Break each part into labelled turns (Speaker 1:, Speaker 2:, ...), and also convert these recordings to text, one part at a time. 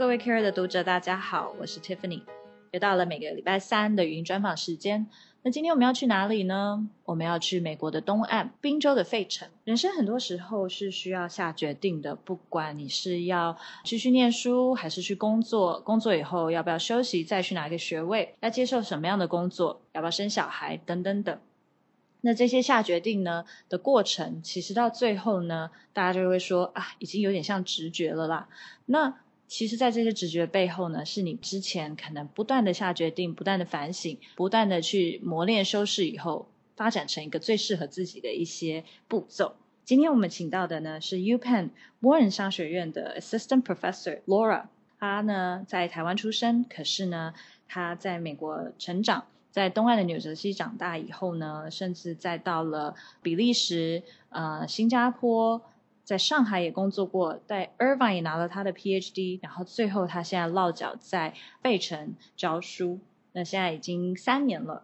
Speaker 1: 各位 Care 的读者，大家好，我是 Tiffany，又到了每个礼拜三的语音专访时间。那今天我们要去哪里呢？我们要去美国的东岸，宾州的费城。人生很多时候是需要下决定的，不管你是要继续念书，还是去工作，工作以后要不要休息，再去拿一个学位，要接受什么样的工作，要不要生小孩，等等等。那这些下决定呢的过程，其实到最后呢，大家就会说啊，已经有点像直觉了啦。那其实，在这些直觉背后呢，是你之前可能不断的下决定、不断的反省、不断的去磨练、修饰以后，发展成一个最适合自己的一些步骤。今天我们请到的呢是 UPenn Warren 商学院的 Assistant Professor Laura，她呢在台湾出生，可是呢她在美国成长，在东岸的纽泽西长大以后呢，甚至再到了比利时、呃新加坡。在上海也工作过，在 Irvine 也拿了他的 PhD，然后最后他现在落脚在费城教书，那现在已经三年了。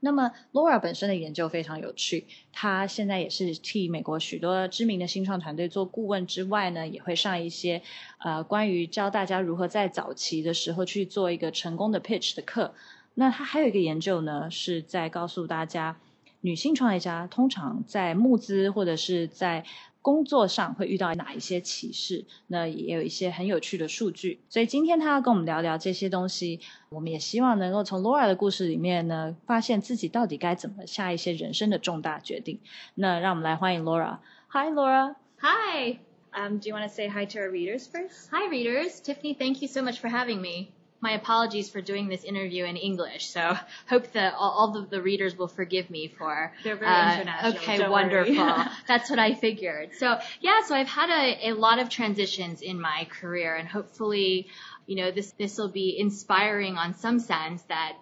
Speaker 1: 那么 Laura 本身的研究非常有趣，他现在也是替美国许多知名的新创团队做顾问之外呢，也会上一些呃关于教大家如何在早期的时候去做一个成功的 pitch 的课。那他还有一个研究呢，是在告诉大家，女性创业家通常在募资或者是在工作上会遇到哪一些歧视？那也有一些很有趣的数据，所以今天他要跟我们聊聊这些东西。我们也希望能够从 Laura 的故事里面呢，发现自己到底该怎么下一些人生的重大决定。那让我们来欢迎 Laura。Hi Laura。
Speaker 2: Hi.
Speaker 1: Um, do you want to say hi to our readers first?
Speaker 2: Hi readers. Tiffany, thank you so much for having me my apologies for doing this interview in English. So hope that all, all of the readers will forgive me for.
Speaker 1: They're very uh, international.
Speaker 2: Okay, wonderful. That's what I figured. So yeah, so I've had a, a lot of transitions in my career, and hopefully, you know, this this will be inspiring on some sense that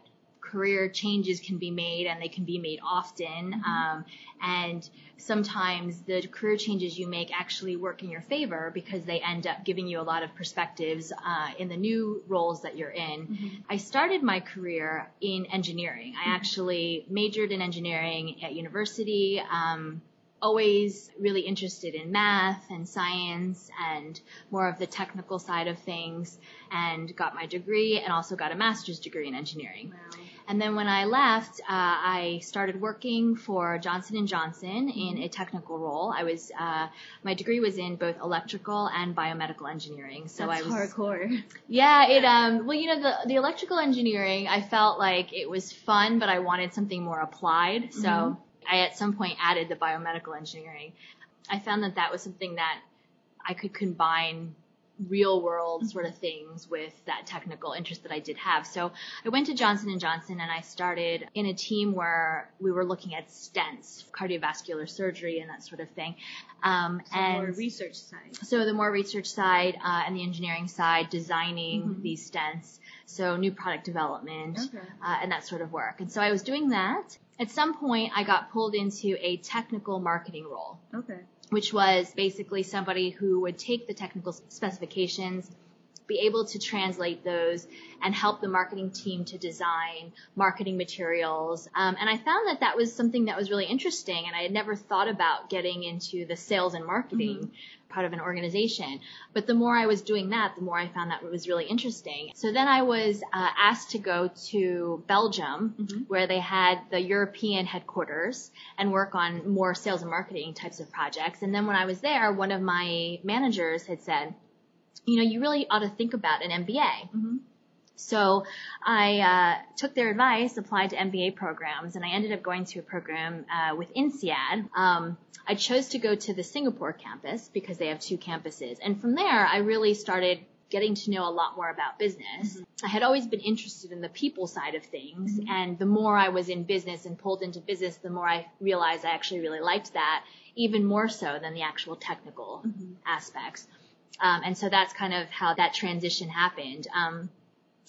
Speaker 2: career changes can be made and they can be made often. Mm-hmm. Um, and sometimes the career changes you make actually work in your favor because they end up giving you a lot of perspectives uh, in the new roles that you're in. Mm-hmm. I started my career in engineering. I mm-hmm. actually majored in engineering at university. Um, always really interested in math and science and more of the technical side of things and got my degree and also got a master's degree in engineering. Wow. And then when I left, uh, I started working for Johnson and Johnson in a technical role. I was uh, my degree was in both electrical and biomedical engineering.
Speaker 1: So That's
Speaker 2: I was
Speaker 1: hardcore.
Speaker 2: Yeah, it um well you know the the electrical engineering I felt like it was fun, but I wanted something more applied. So mm-hmm. I at some point added the biomedical engineering. I found that that was something that I could combine real world sort of things with that technical interest that I did have. So I went to Johnson and Johnson and I started in a team where we were looking at stents, cardiovascular surgery and that sort of thing.
Speaker 1: Um, so and more research side.
Speaker 2: So the more research side uh, and the engineering side, designing mm-hmm. these stents. So new product development okay. uh, and that sort of work. And so I was doing that. At some point, I got pulled into a technical marketing role.
Speaker 1: Okay
Speaker 2: which was basically somebody who would take the technical specifications, be able to translate those and help the marketing team to design marketing materials. Um, and I found that that was something that was really interesting and I had never thought about getting into the sales and marketing mm-hmm part of an organization. But the more I was doing that, the more I found that it was really interesting. So then I was uh, asked to go to Belgium, mm-hmm. where they had the European headquarters and work on more sales and marketing types of projects. And then when I was there, one of my managers had said, you know, you really ought to think about an MBA. Mm-hmm. So I uh, took their advice, applied to MBA programs, and I ended up going to a program uh, with INSEAD. Um, I chose to go to the Singapore campus because they have two campuses, and from there I really started getting to know a lot more about business. Mm-hmm. I had always been interested in the people side of things, mm-hmm. and the more I was in business and pulled into business, the more I realized I actually really liked that, even more so than the actual technical mm-hmm. aspects. Um, and so that's kind of how that transition happened. Um,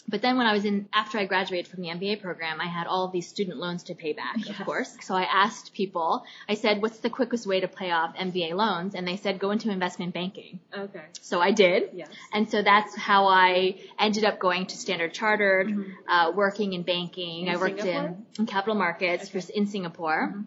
Speaker 2: but then when I was in, after I graduated from the MBA program, I had all of these student loans to pay back, yes. of course. So I asked people, I said, what's the quickest way to pay off MBA loans? And they said, go into investment banking.
Speaker 1: Okay.
Speaker 2: So I did.
Speaker 1: Yes.
Speaker 2: And so that's how I ended up going to Standard Chartered, mm-hmm. uh, working in banking.
Speaker 1: In
Speaker 2: I worked
Speaker 1: in,
Speaker 2: in capital markets okay. in Singapore. Mm-hmm.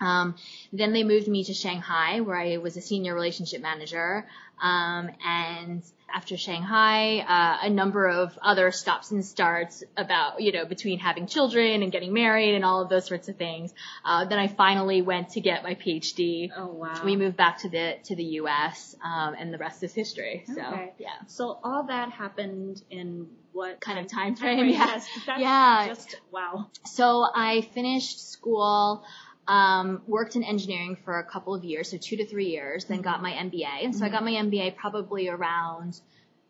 Speaker 2: Um, then they moved me to Shanghai, where I was a senior relationship manager. Um, and after Shanghai, uh, a number of other stops and starts about, you know, between having children and getting married and all of those sorts of things. Uh, then I finally went to get my PhD.
Speaker 1: Oh wow.
Speaker 2: We moved back to the to the U.S. Um, and the rest is history. So
Speaker 1: Okay.
Speaker 2: yeah,
Speaker 1: So all that happened in what
Speaker 2: kind of time
Speaker 1: frame?
Speaker 2: frame. Yeah.
Speaker 1: Yes,
Speaker 2: Yeah.
Speaker 1: Just wow.
Speaker 2: So I finished school, um, worked in engineering for a couple of years, so two to three years, then got my MBA. And so I got my MBA probably around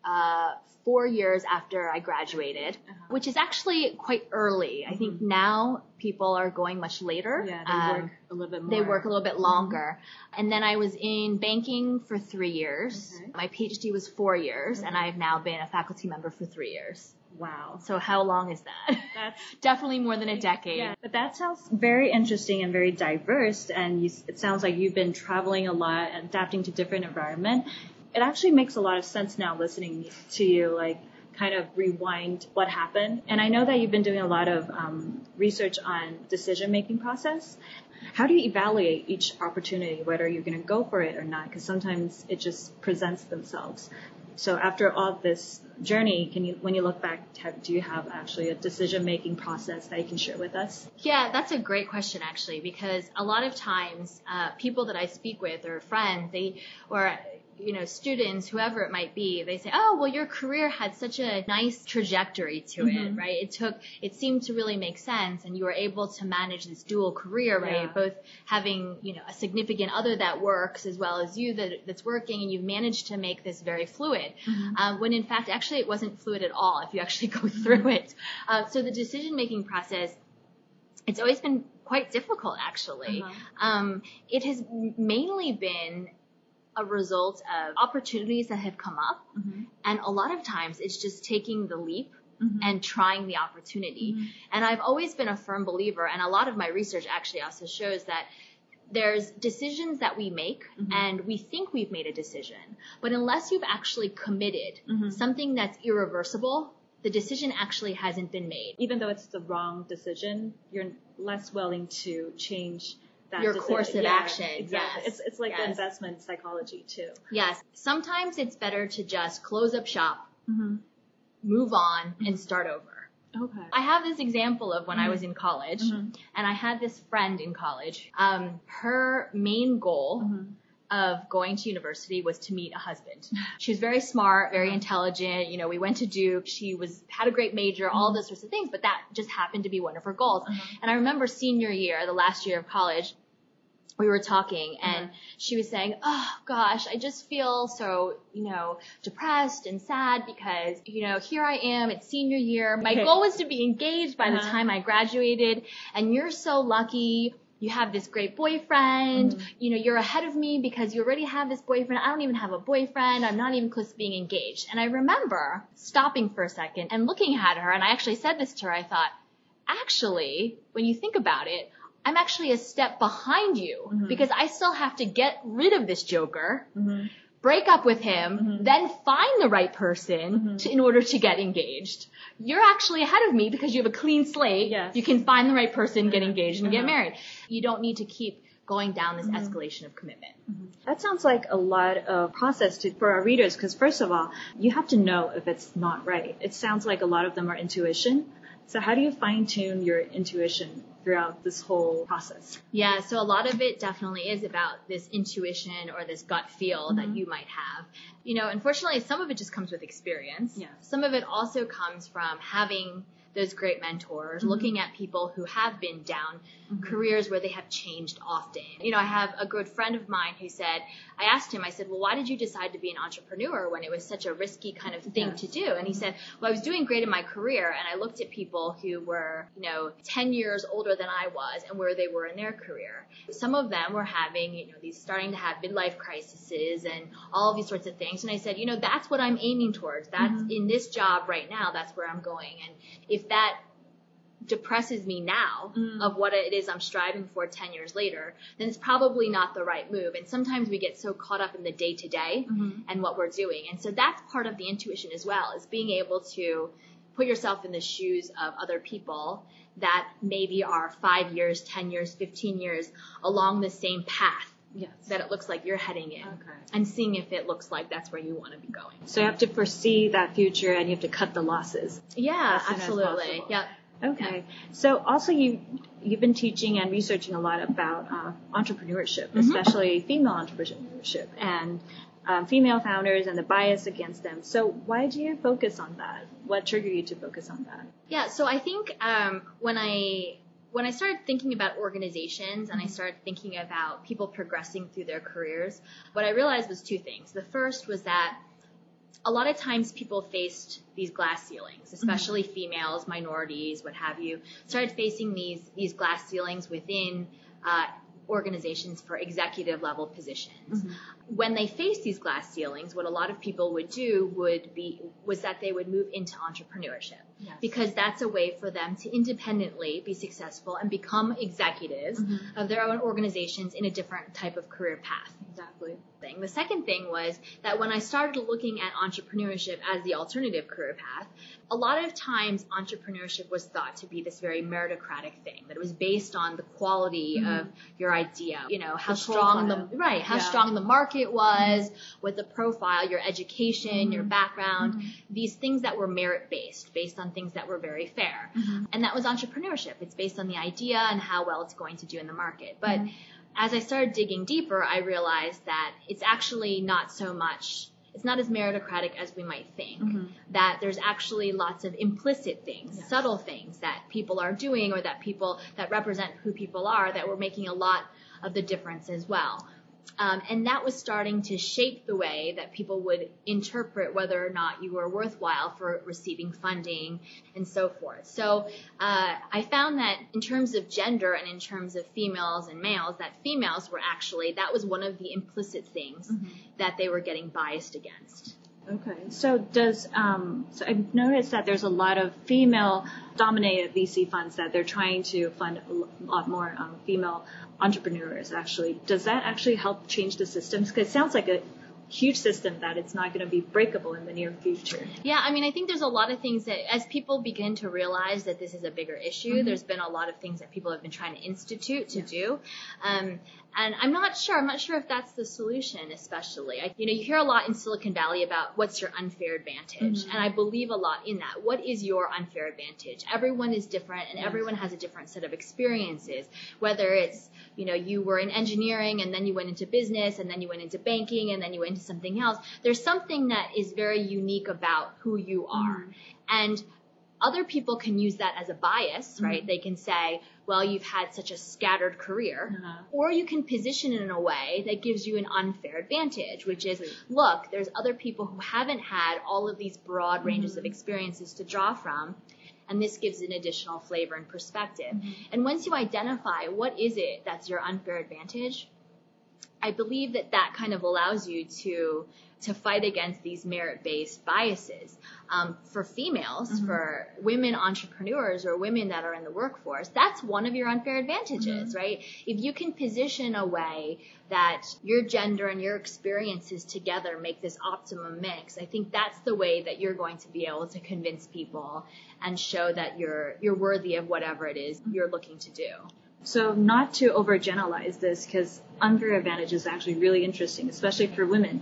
Speaker 2: uh, four years after I graduated,
Speaker 1: Uh-huh.
Speaker 2: which is actually quite early. I think now people are going much later.
Speaker 1: Yeah, they
Speaker 2: Um,
Speaker 1: work a little bit more.
Speaker 2: they work a little bit longer. And then I was in banking for three years.
Speaker 1: Okay.
Speaker 2: My PhD was four years, and I've now been a faculty member for three years.
Speaker 1: Wow.
Speaker 2: So how long is that?
Speaker 1: That's
Speaker 2: Definitely more than a decade.
Speaker 1: Yeah, but that sounds very interesting and very diverse. And you, it sounds like you've been traveling a lot and adapting to different environment. It actually makes a lot of sense now listening to you, like kind of rewind what happened. And I know that you've been doing a lot of um, research on decision making process. How do you evaluate each opportunity, whether you're going to go for it or not? Because sometimes it just presents themselves. So after all this journey, can you, when you look back, have, do you have actually a decision making process that you can share with us?
Speaker 2: Yeah, that's a great question actually, because a lot of times, uh, people that I speak with or friends, they, or, you know, students, whoever it might be, they say, oh, well, your career had such a nice trajectory to it, right? It took, it seemed to really make sense and you were able to manage this dual career, right?
Speaker 1: Yeah.
Speaker 2: Both having, you know, a significant other that works as well as you that, that's working and you've managed to make this very fluid. Um, when in fact, actually it wasn't fluid at all if you actually go through it. Uh, so the decision making process it's always been quite difficult actually.
Speaker 1: Uh-huh.
Speaker 2: Um, it has mainly been a result of opportunities that have come up
Speaker 1: Mm-hmm.
Speaker 2: and a lot of times it's just taking the leap
Speaker 1: Mhm.
Speaker 2: and trying the opportunity.
Speaker 1: Mhm.
Speaker 2: And I've always been a firm believer and a lot of my research actually also shows that there's decisions that we make
Speaker 1: Mhm.
Speaker 2: and we think we've made a decision, but unless you've actually committed
Speaker 1: Mhm.
Speaker 2: something that's irreversible, the decision actually hasn't been made.
Speaker 1: Even though it's the wrong decision, you're less willing to change that
Speaker 2: Your
Speaker 1: decision.
Speaker 2: course of
Speaker 1: Yeah,
Speaker 2: action,
Speaker 1: Exactly.
Speaker 2: yes.
Speaker 1: It's, it's like the investment psychology too.
Speaker 2: Yes, sometimes it's better to just close up shop,
Speaker 1: Mm-hmm.
Speaker 2: move on, and start over.
Speaker 1: Okay.
Speaker 2: I have this example of when I
Speaker 1: Mhm.
Speaker 2: was in college,
Speaker 1: Mhm.
Speaker 2: and I had this friend in college. Um, her main goal
Speaker 1: Mhm.
Speaker 2: Of going to university was to meet a husband. She was very smart, very intelligent. You know, we went to Duke. She was had a great major, all mm-hmm. those sorts of things. But that just happened to be one of her goals. Mm-hmm. And I remember senior year, the last year of college, we were talking and mm-hmm. she was saying, Oh gosh, I just feel so, you know, depressed and sad because, you know, here I am, it's senior year. My goal was to be engaged by the
Speaker 1: Uh-huh.
Speaker 2: time I graduated and you're so lucky. You have this great boyfriend.
Speaker 1: Mhm.
Speaker 2: You know, you're ahead of me because you already have this boyfriend. I don't even have a boyfriend. I'm not even close to being engaged. And I remember stopping for a second and looking at her and I actually said this to her. I thought, actually, when you think about it, I'm actually a step behind you
Speaker 1: Mhm.
Speaker 2: because I still have to get rid of this joker,
Speaker 1: Mm-hmm.
Speaker 2: Break up with him,
Speaker 1: Mhm.
Speaker 2: then find the right person
Speaker 1: Mhm.
Speaker 2: to, in order to get engaged. You're actually ahead of me because you have a clean slate.
Speaker 1: Yes.
Speaker 2: You can find the right person, get
Speaker 1: Mhm.
Speaker 2: engaged, and get
Speaker 1: Uh-huh.
Speaker 2: married. You don't need to keep going down this
Speaker 1: Mhm.
Speaker 2: escalation of commitment.
Speaker 1: That sounds like a lot of process to, for our readers because first of all, you have to know if it's not right. It sounds like a lot of them are intuition. So how do you fine tune your intuition throughout this whole process?
Speaker 2: Yeah, so a lot of it definitely is about this intuition or this gut feel that
Speaker 1: Mhm.
Speaker 2: you might have. You know, unfortunately, some of it just comes with experience.
Speaker 1: Yeah.
Speaker 2: Some of it also comes from having those great mentors,
Speaker 1: Mhm.
Speaker 2: looking at people who have been down
Speaker 1: Mhm.
Speaker 2: careers where they have changed often. You know, I have a good friend of mine who said, I asked him, I said, well, why did you decide to be an entrepreneur when it was such a risky kind of thing
Speaker 1: Yes.
Speaker 2: to do? And he said, well, I was doing great in my career and I looked at people who were, you know, 10 years older than I was and where they were in their career. Some of them were having, you know, these starting to have midlife crises and all of these sorts of things. And I said, you know, that's what I'm aiming towards. That's
Speaker 1: Mhm.
Speaker 2: in this job right now. That's where I'm going. And if that depresses me now
Speaker 1: Mm.
Speaker 2: of what it is I'm striving for 10 years later, then it's probably not the right move. And sometimes we get so caught up in the day to day and what we're doing. And so that's part of the intuition as well, is being able to put yourself in the shoes of other people that maybe are five years, 10 years, 15 years along the same path
Speaker 1: Yes.
Speaker 2: that it looks like you're heading in
Speaker 1: Okay.
Speaker 2: and seeing if it looks like that's where you want to be going.
Speaker 1: So you have to foresee that future and you have to cut the losses.
Speaker 2: Yeah,
Speaker 1: As soon as
Speaker 2: absolutely.
Speaker 1: possible.
Speaker 2: Yeah.
Speaker 1: Okay. So also you you've been teaching and researching a lot about uh, entrepreneurship,
Speaker 2: Mm-hmm.
Speaker 1: especially female entrepreneurship and um, female founders and the bias against them. So why do you focus on that? What triggered you to focus on that?
Speaker 2: Yeah, so I think um, when I when I started thinking about organizations and I mm-hmm. started thinking about people progressing through their careers, what I realized was two things. The first was that a lot of times people faced these glass ceilings, especially mm-hmm. females, minorities, what have you, started facing these these glass ceilings within uh, organizations for executive level positions. Mm-hmm. When they faced these glass ceilings, what a lot of people would do would be was that they would move into entrepreneurship
Speaker 1: Yes.
Speaker 2: because that's a way for them to independently be successful and become executives of their own organizations in a different type of career path
Speaker 1: Exactly.
Speaker 2: thing. The second thing was that when I started looking at entrepreneurship as the alternative career path, a lot of times entrepreneurship was thought to be this very meritocratic thing, that it was based on the quality of your idea, you know, how
Speaker 1: The
Speaker 2: strong the, right, how
Speaker 1: Yeah.
Speaker 2: strong the market was, what the profile, your education, your
Speaker 1: Mm-hmm.
Speaker 2: background, these things that were merit based, based on things that were very fair.
Speaker 1: Mm-hmm.
Speaker 2: And that was entrepreneurship. It's based on the idea and how well it's going to do in the market. But
Speaker 1: Mm-hmm.
Speaker 2: as I started digging deeper, I realized that it's actually not so much, it's not as meritocratic as we might think. That there's actually lots of implicit things,
Speaker 1: Yes.
Speaker 2: subtle things that people are doing or that people, that represent who people are that were making a lot of the difference as well. Um, and that was starting to shape the way that people would interpret whether or not you were worthwhile for receiving funding and so forth. So uh, I found that in terms of gender and in terms of females and males, that females were actually that was one of the implicit things that they were getting biased against.
Speaker 1: Okay. So does um, so I've noticed that there's a lot of female dominated VC funds that they're trying to fund a lot more um, female entrepreneurs actually. Does that actually help change the systems? Because it sounds like a huge system that it's not going to be breakable in the near future.
Speaker 2: Yeah, I mean, I think there's a lot of things that as people begin to realize that this is a bigger issue, there's been a lot of things that people have been trying to institute to do. Um, and I'm not sure. I'm not sure if that's the solution, especially. I, you know, you hear a lot in Silicon Valley about what's your unfair advantage, and I believe a lot in that. What is your unfair advantage? Everyone is different, and everyone has a different set of experiences. Whether it's you know you were in engineering and then you went into business and then you went into banking and then you went into something else. There's something that is very unique about who you are, mm-hmm. and other people can use that as a bias, mm-hmm. right? They can say, well, you've had such a scattered career.
Speaker 1: Uh-huh.
Speaker 2: Or you can position it in a way that gives you an unfair advantage, which is, look, there's other people who haven't had all of these broad ranges of mm-hmm. experiences to draw from. And this gives an additional flavor and perspective. Mm-hmm. And once you identify what is it that's your unfair advantage, I believe that that kind of allows you to to fight against these merit-based biases. Um, for females, mm-hmm. for women entrepreneurs or women that are in the workforce, that's one of your unfair advantages, mm-hmm. right? If you can position a way that your gender and your experiences together make this optimum mix, I think that's the way that you're going to be able to convince people and show that you're you're worthy of whatever it is mm-hmm. you're looking to do.
Speaker 1: So not to overgeneralize this, because unfair advantage is actually really interesting, especially for women.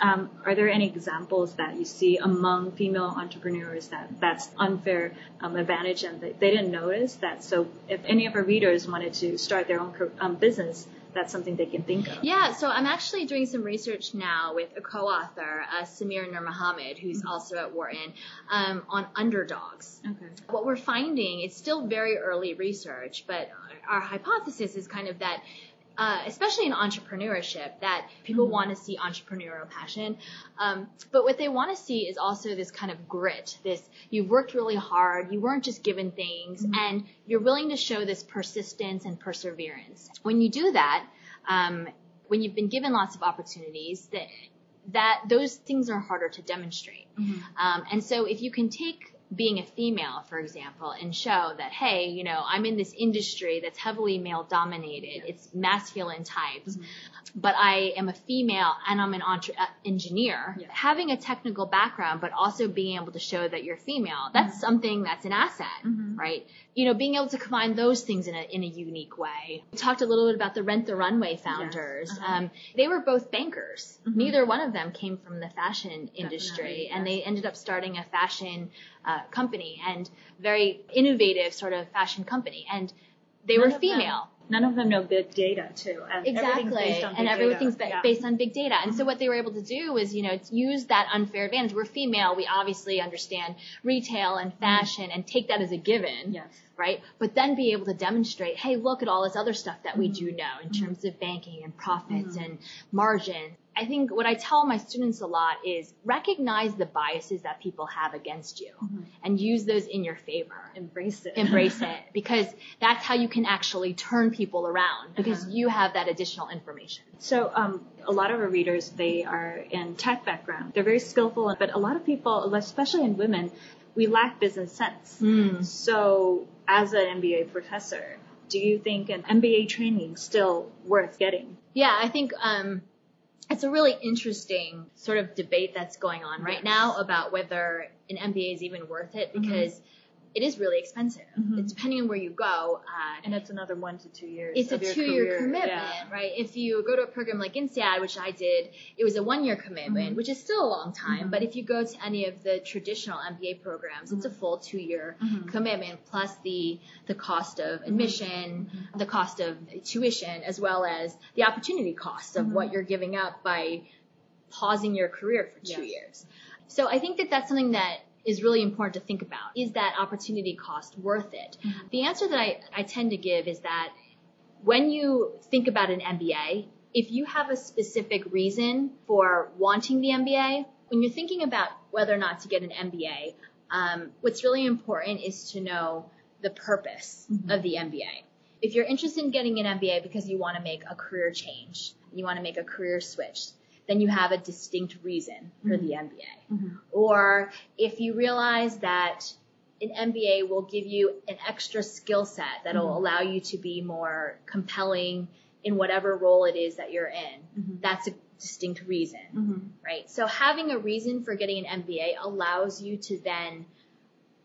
Speaker 1: Um, are there any examples that you see among female entrepreneurs that that's unfair um, advantage and they, they didn't notice that? So if any of our readers wanted to start their own um, business, that's something they can think of.
Speaker 2: Yeah, so I'm actually doing some research now with a co-author, uh, Samir Nurmohamed, who's also at Wharton, um, on underdogs.
Speaker 1: Okay.
Speaker 2: What we're finding, it's still very early research, but our hypothesis is kind of that uh, especially in entrepreneurship, that people want to see entrepreneurial passion. Um, but what they want to see is also this kind of grit. This you've worked really hard. You weren't just given things, and you're willing to show this persistence and perseverance. When you do that, um, when you've been given lots of opportunities, that that those things are harder to demonstrate. Um, and so if you can take being a female, for example, and show that, hey, you know, I'm in this industry that's heavily male dominated. It's masculine types. Mm-hmm. But I am a female and I'm an entre- uh, engineer. Yeah. Having a technical background, but also being able to show that you're female, that's mm-hmm. something that's an asset, mm-hmm. right? You know, being able to combine those things in a, in a unique way. We talked a little bit about the Rent the Runway founders. Yes. Uh-huh. Um, they were both bankers. Mm-hmm. Neither one of them came from the fashion industry, and they ended up starting a fashion uh, company and very innovative sort of fashion company. And they None were female
Speaker 1: none of them know big data too.
Speaker 2: And exactly. and everything's yeah. based on big data. And mm-hmm. so what they were able to do was, you know, use that unfair advantage. We're female. We obviously understand retail and fashion mm-hmm. and take that as a given.
Speaker 1: Yes.
Speaker 2: Right. But then be able to demonstrate, hey, look at all this other stuff that we mm-hmm. do know in mm-hmm. terms of banking and profits mm-hmm. and margin I think what I tell my students a lot is recognize the biases that people have against you mm-hmm. and use those in your favor.
Speaker 1: Embrace it.
Speaker 2: Embrace it because that's how you can actually turn people around because uh-huh. you have that additional information.
Speaker 1: So, um, a lot of our readers, they are in tech background. They're very skillful, but a lot of people, especially in women, we lack business sense. Mm. So, as an MBA professor, do you think an MBA training still worth getting?
Speaker 2: Yeah, I think um, it's a really interesting sort of debate that's going on right now about whether an MBA is even worth it mm-hmm. because mm-hmm it is really expensive. Mm-hmm. It's depending on where you go.
Speaker 1: Uh, and it's another one to two years.
Speaker 2: It's a two year commitment, yeah. right? If you go to a program like INSEAD, which I did, it was a one year commitment, mm-hmm. which is still a long time. Mm-hmm. But if you go to any of the traditional MBA programs, it's a mm-hmm. full two year mm-hmm. commitment plus the the cost of mm-hmm. admission, the cost of tuition, as well as the opportunity cost of what you're giving up by pausing your career for two yes. years. So I think that that's something that is really important to think about. Is that opportunity cost worth it? Mm-hmm. The answer that I, I tend to give is that when you think about an MBA, if you have a specific reason for wanting the MBA, when you're thinking about whether or not to get an MBA, um, what's really important is to know the purpose mm-hmm. of the MBA. If you're interested in getting an MBA because you want to make a career change, you want to make a career switch, then you have a distinct reason for mm-hmm. the MBA. Mm-hmm. Or if you realize that an MBA will give you an extra skill set that'll mm-hmm. allow you to be more compelling in whatever role it is that you're in, mm-hmm. that's a distinct reason, mm-hmm. right? So having a reason for getting an MBA allows you to then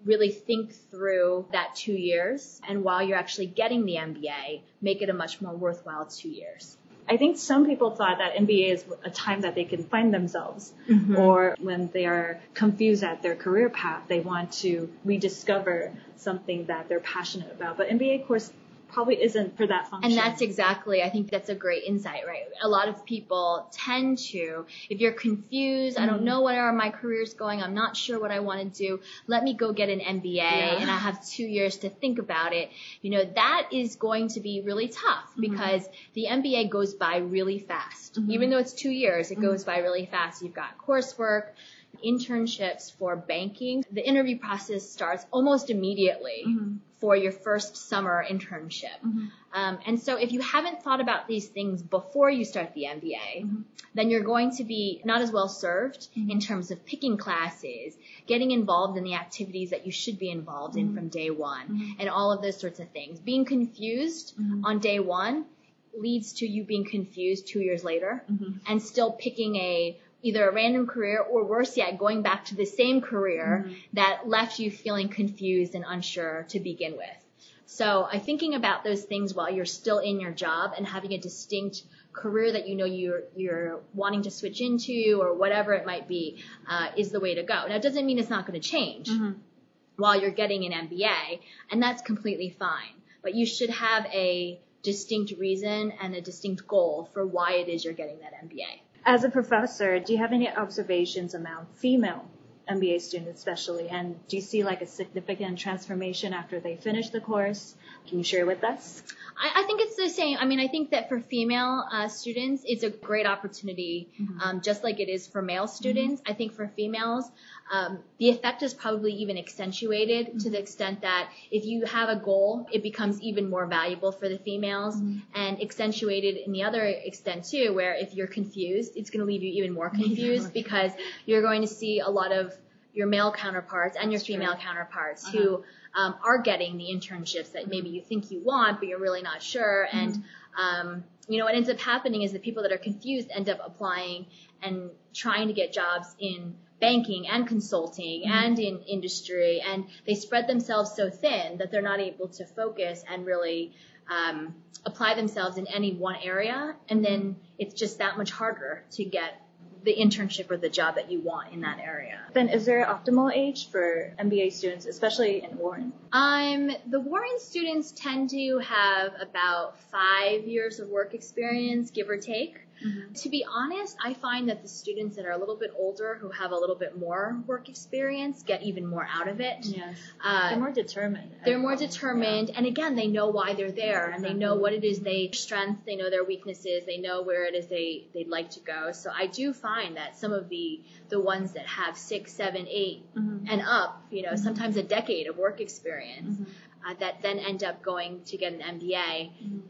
Speaker 2: really think through that two years and while you're actually getting the MBA, make it a much more worthwhile two years.
Speaker 1: I think some people thought that MBA is a time that they can find themselves, mm-hmm. or when they are confused at their career path, they want to rediscover something that they're passionate about. But MBA course probably isn't for that function.
Speaker 2: And that's exactly, I think that's a great insight, right? A lot of people tend to, if you're confused, mm-hmm. I don't mm-hmm. know where my career is going, I'm not sure what I want to do, let me go get an MBA yeah. and I have two years to think about it. You know, that is going to be really tough mm-hmm. because the MBA goes by really fast. Mm-hmm. Even though it's two years, it mm-hmm. goes by really fast. You've got coursework, internships for banking, the interview process starts almost immediately mm-hmm. For your first summer internship. Mm-hmm. Um, and so if you haven't thought about these things before you start the MBA, mm-hmm. then you're going to be not as well served mm-hmm. in terms of picking classes, getting involved in the activities that you should be involved in mm-hmm. from day one, mm-hmm. and all of those sorts of things. Being confused on day one leads to you being confused two years later and still picking a either a random career or worse yet, going back to the same career mm-hmm. that left you feeling confused and unsure to begin with. So I thinking about those things while you're still in your job and having a distinct career that you know you're you're wanting to switch into or whatever it might be uh, is the way to go. Now it doesn't mean it's not going to change mm-hmm. while you're getting an MBA, and that's completely fine. But you should have a distinct reason and a distinct goal for why it is you're getting that MBA.
Speaker 1: As a professor, do you have any observations about female MBA students especially? And do you see like a significant transformation after they finish the course? Can you share with us?
Speaker 2: I, I think it's the same. I mean, I think that for female uh, students, it's a great opportunity, mm-hmm. um, just like it is for male students. Mm-hmm. I think for females, um, the effect is probably even accentuated mm-hmm. to the extent that if you have a goal, it becomes even more valuable for the females mm-hmm. and accentuated in the other extent too, where if you're confused, it's going to leave you even more confused because you're going to see a lot of your male counterparts and your
Speaker 1: That's
Speaker 2: female
Speaker 1: true.
Speaker 2: counterparts
Speaker 1: Uh-huh.
Speaker 2: who um, are getting the internships that maybe you think you want, but you're really not sure.
Speaker 1: Mm-hmm.
Speaker 2: And um, you know what ends up happening is the people that are confused end up applying and trying to get jobs in banking and consulting
Speaker 1: Mm-hmm.
Speaker 2: and in industry, and they spread themselves so thin that they're not able to focus and really um, apply themselves in any one area, and then it's just that much harder to get the internship or the job that you want in that area.
Speaker 1: Then is there an optimal age for MBA students, especially in Wharton?
Speaker 2: Um, the Wharton students tend to have about five years of work experience, give or take. To be honest, I find that the students that are a little bit older, who have a little bit more work experience, get even more out of it.
Speaker 1: Yes.
Speaker 2: Uh,
Speaker 1: They're more determined.
Speaker 2: they're more determined, and again, they know why they're there, and they know what it is they strengths, they know their weaknesses, they know where it is they they'd like to go. So I do find that some of the the ones that have six, seven, eight,
Speaker 1: Mhm.
Speaker 2: and up, you know, sometimes a decade of work experience,
Speaker 1: Mhm.
Speaker 2: uh, that then end up going to get an MBA.
Speaker 1: Mhm.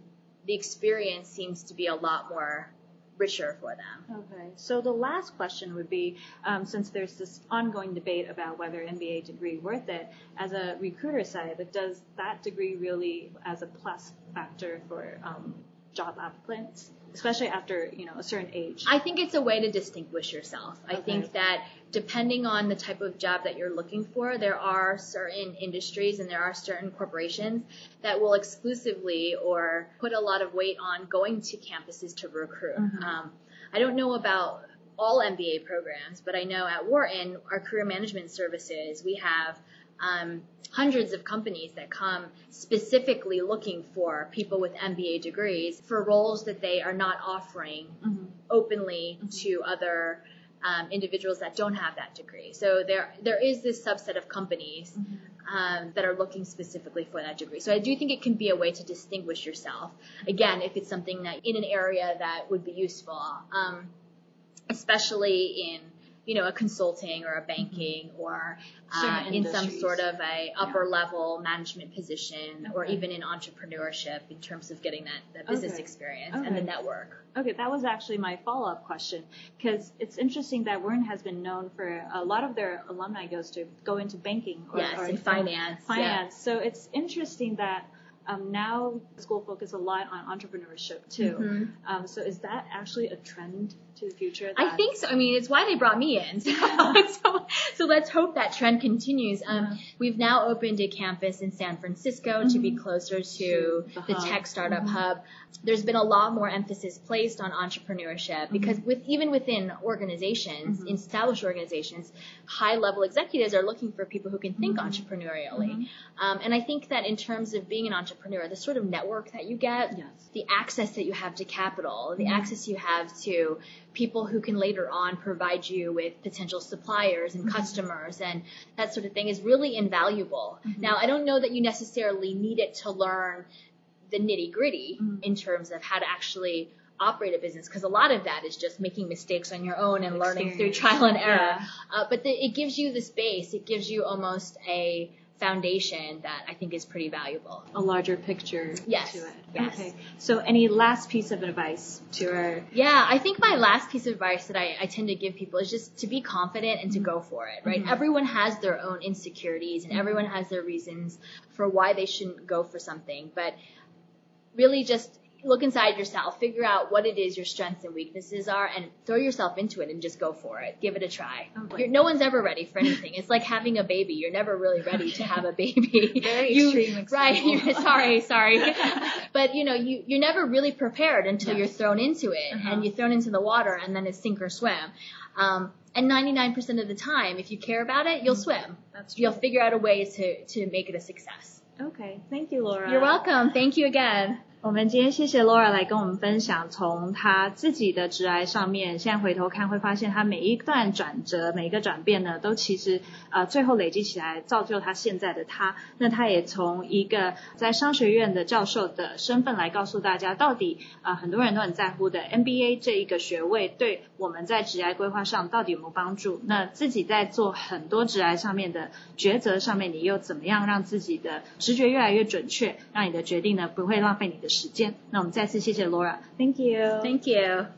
Speaker 2: The experience seems to be a lot more richer for them.
Speaker 1: Okay. So the last question would be, um, since there's this ongoing debate about whether MBA degree worth it, as a recruiter side, but does that degree really as a plus factor for um, job applicants, especially after you know a certain age?
Speaker 2: I think it's a way to distinguish yourself. I think that depending on the type of job that you're looking for, there are certain industries and there are certain corporations that will exclusively or put a lot of weight on going to campuses to recruit.
Speaker 1: Mhm.
Speaker 2: Um, I don't know about all MBA programs, but I know at Wharton, our career management services, we have um, hundreds of companies that come specifically looking for people with MBA degrees for roles that they are not offering
Speaker 1: Mhm.
Speaker 2: openly to other um, individuals that don't have that degree. So there there is this subset of companies um, that are looking specifically for that degree. So I do think it can be a way to distinguish yourself. Again, if it's something that in an area that would be useful, um, especially in you know a consulting or a banking or uh, in some sort of a upper level management position or even in entrepreneurship in terms of getting that, that business
Speaker 1: Okay.
Speaker 2: experience and the network.
Speaker 1: Okay, that was actually my follow-up question because it's interesting that Wharton has been known for a lot of their alumni goes to go into banking or,
Speaker 2: Yes,
Speaker 1: or
Speaker 2: in finance, yeah.
Speaker 1: Finance. So it's interesting that um, now the school focus a lot on entrepreneurship too.
Speaker 2: Mhm.
Speaker 1: Um, so is that actually a trend to the future?
Speaker 2: I think so. I mean, it's why they brought me in. So, so, so let's hope that trend continues. Um,
Speaker 1: Yeah.
Speaker 2: We've now opened a campus in San Francisco to be closer to
Speaker 1: the
Speaker 2: the, tech startup
Speaker 1: Mhm.
Speaker 2: hub. There's been a lot more emphasis placed on entrepreneurship because with even within organizations,
Speaker 1: Mhm.
Speaker 2: established organizations, high level executives are looking for people who can think entrepreneurially. Um, and I think that in terms of being an entrepreneur, the sort of network that you get,
Speaker 1: Yes.
Speaker 2: the access that you have to capital, the access you have to people who can later on provide you with potential suppliers and
Speaker 1: Mhm.
Speaker 2: customers and that sort of thing is really invaluable.
Speaker 1: Mhm.
Speaker 2: Now, I don't know that you necessarily need it to learn the nitty gritty
Speaker 1: Mhm.
Speaker 2: in terms of how to actually operate a business because a lot of that is just making mistakes on your own and learning through trial and error.
Speaker 1: Yeah.
Speaker 2: Uh, but the, it gives you the space. It gives you almost a foundation that I think is pretty valuable.
Speaker 1: A larger picture
Speaker 2: Yes,
Speaker 1: to it.
Speaker 2: yes.
Speaker 1: Okay. So any last piece of advice to our
Speaker 2: Yeah, I think my last piece of advice that I, I tend to give people is just to be confident and to go for it, right?
Speaker 1: Mhm.
Speaker 2: Everyone has their own insecurities and everyone has their reasons for why they shouldn't go for something, but really just look inside yourself, figure out what it is your strengths and weaknesses are, and throw yourself into it and just go for it. Give it a try. You're, no one's ever ready for anything. It's like having a baby. You're never really ready to have a baby.
Speaker 1: Very
Speaker 2: You-
Speaker 1: extreme example.
Speaker 2: Right. Sorry, sorry. but you know, you, you're never really prepared until
Speaker 1: Yes.
Speaker 2: you're thrown into it
Speaker 1: Uh-huh.
Speaker 2: and you're thrown into the water and then it's sink or swim. Um, and 99% of the time, if you care about it, you'll swim.
Speaker 1: That's
Speaker 2: You'll figure out a way to, to make it a success.
Speaker 1: Okay. Thank you, Laura.
Speaker 2: You're welcome. Thank you again.
Speaker 1: 我们今天谢谢 Laura 来跟我们分享，从她自己的职癌上面，现在回头看会发现，她每一段转折、每一个转变呢，都其实呃最后累积起来，造就她现在的她。那她也从一个在商学院的教授的身份来告诉大家，到底啊、呃很多人都很在乎的 MBA 这一个学位对我们在职癌规划上到底有没有帮助？那自己在做很多职癌上面的抉择上面，你又怎么样让自己的直觉越来越准确，让你的决定呢不会浪费你的时间？那我们再次谢谢 Laura，Thank
Speaker 2: you，Thank you.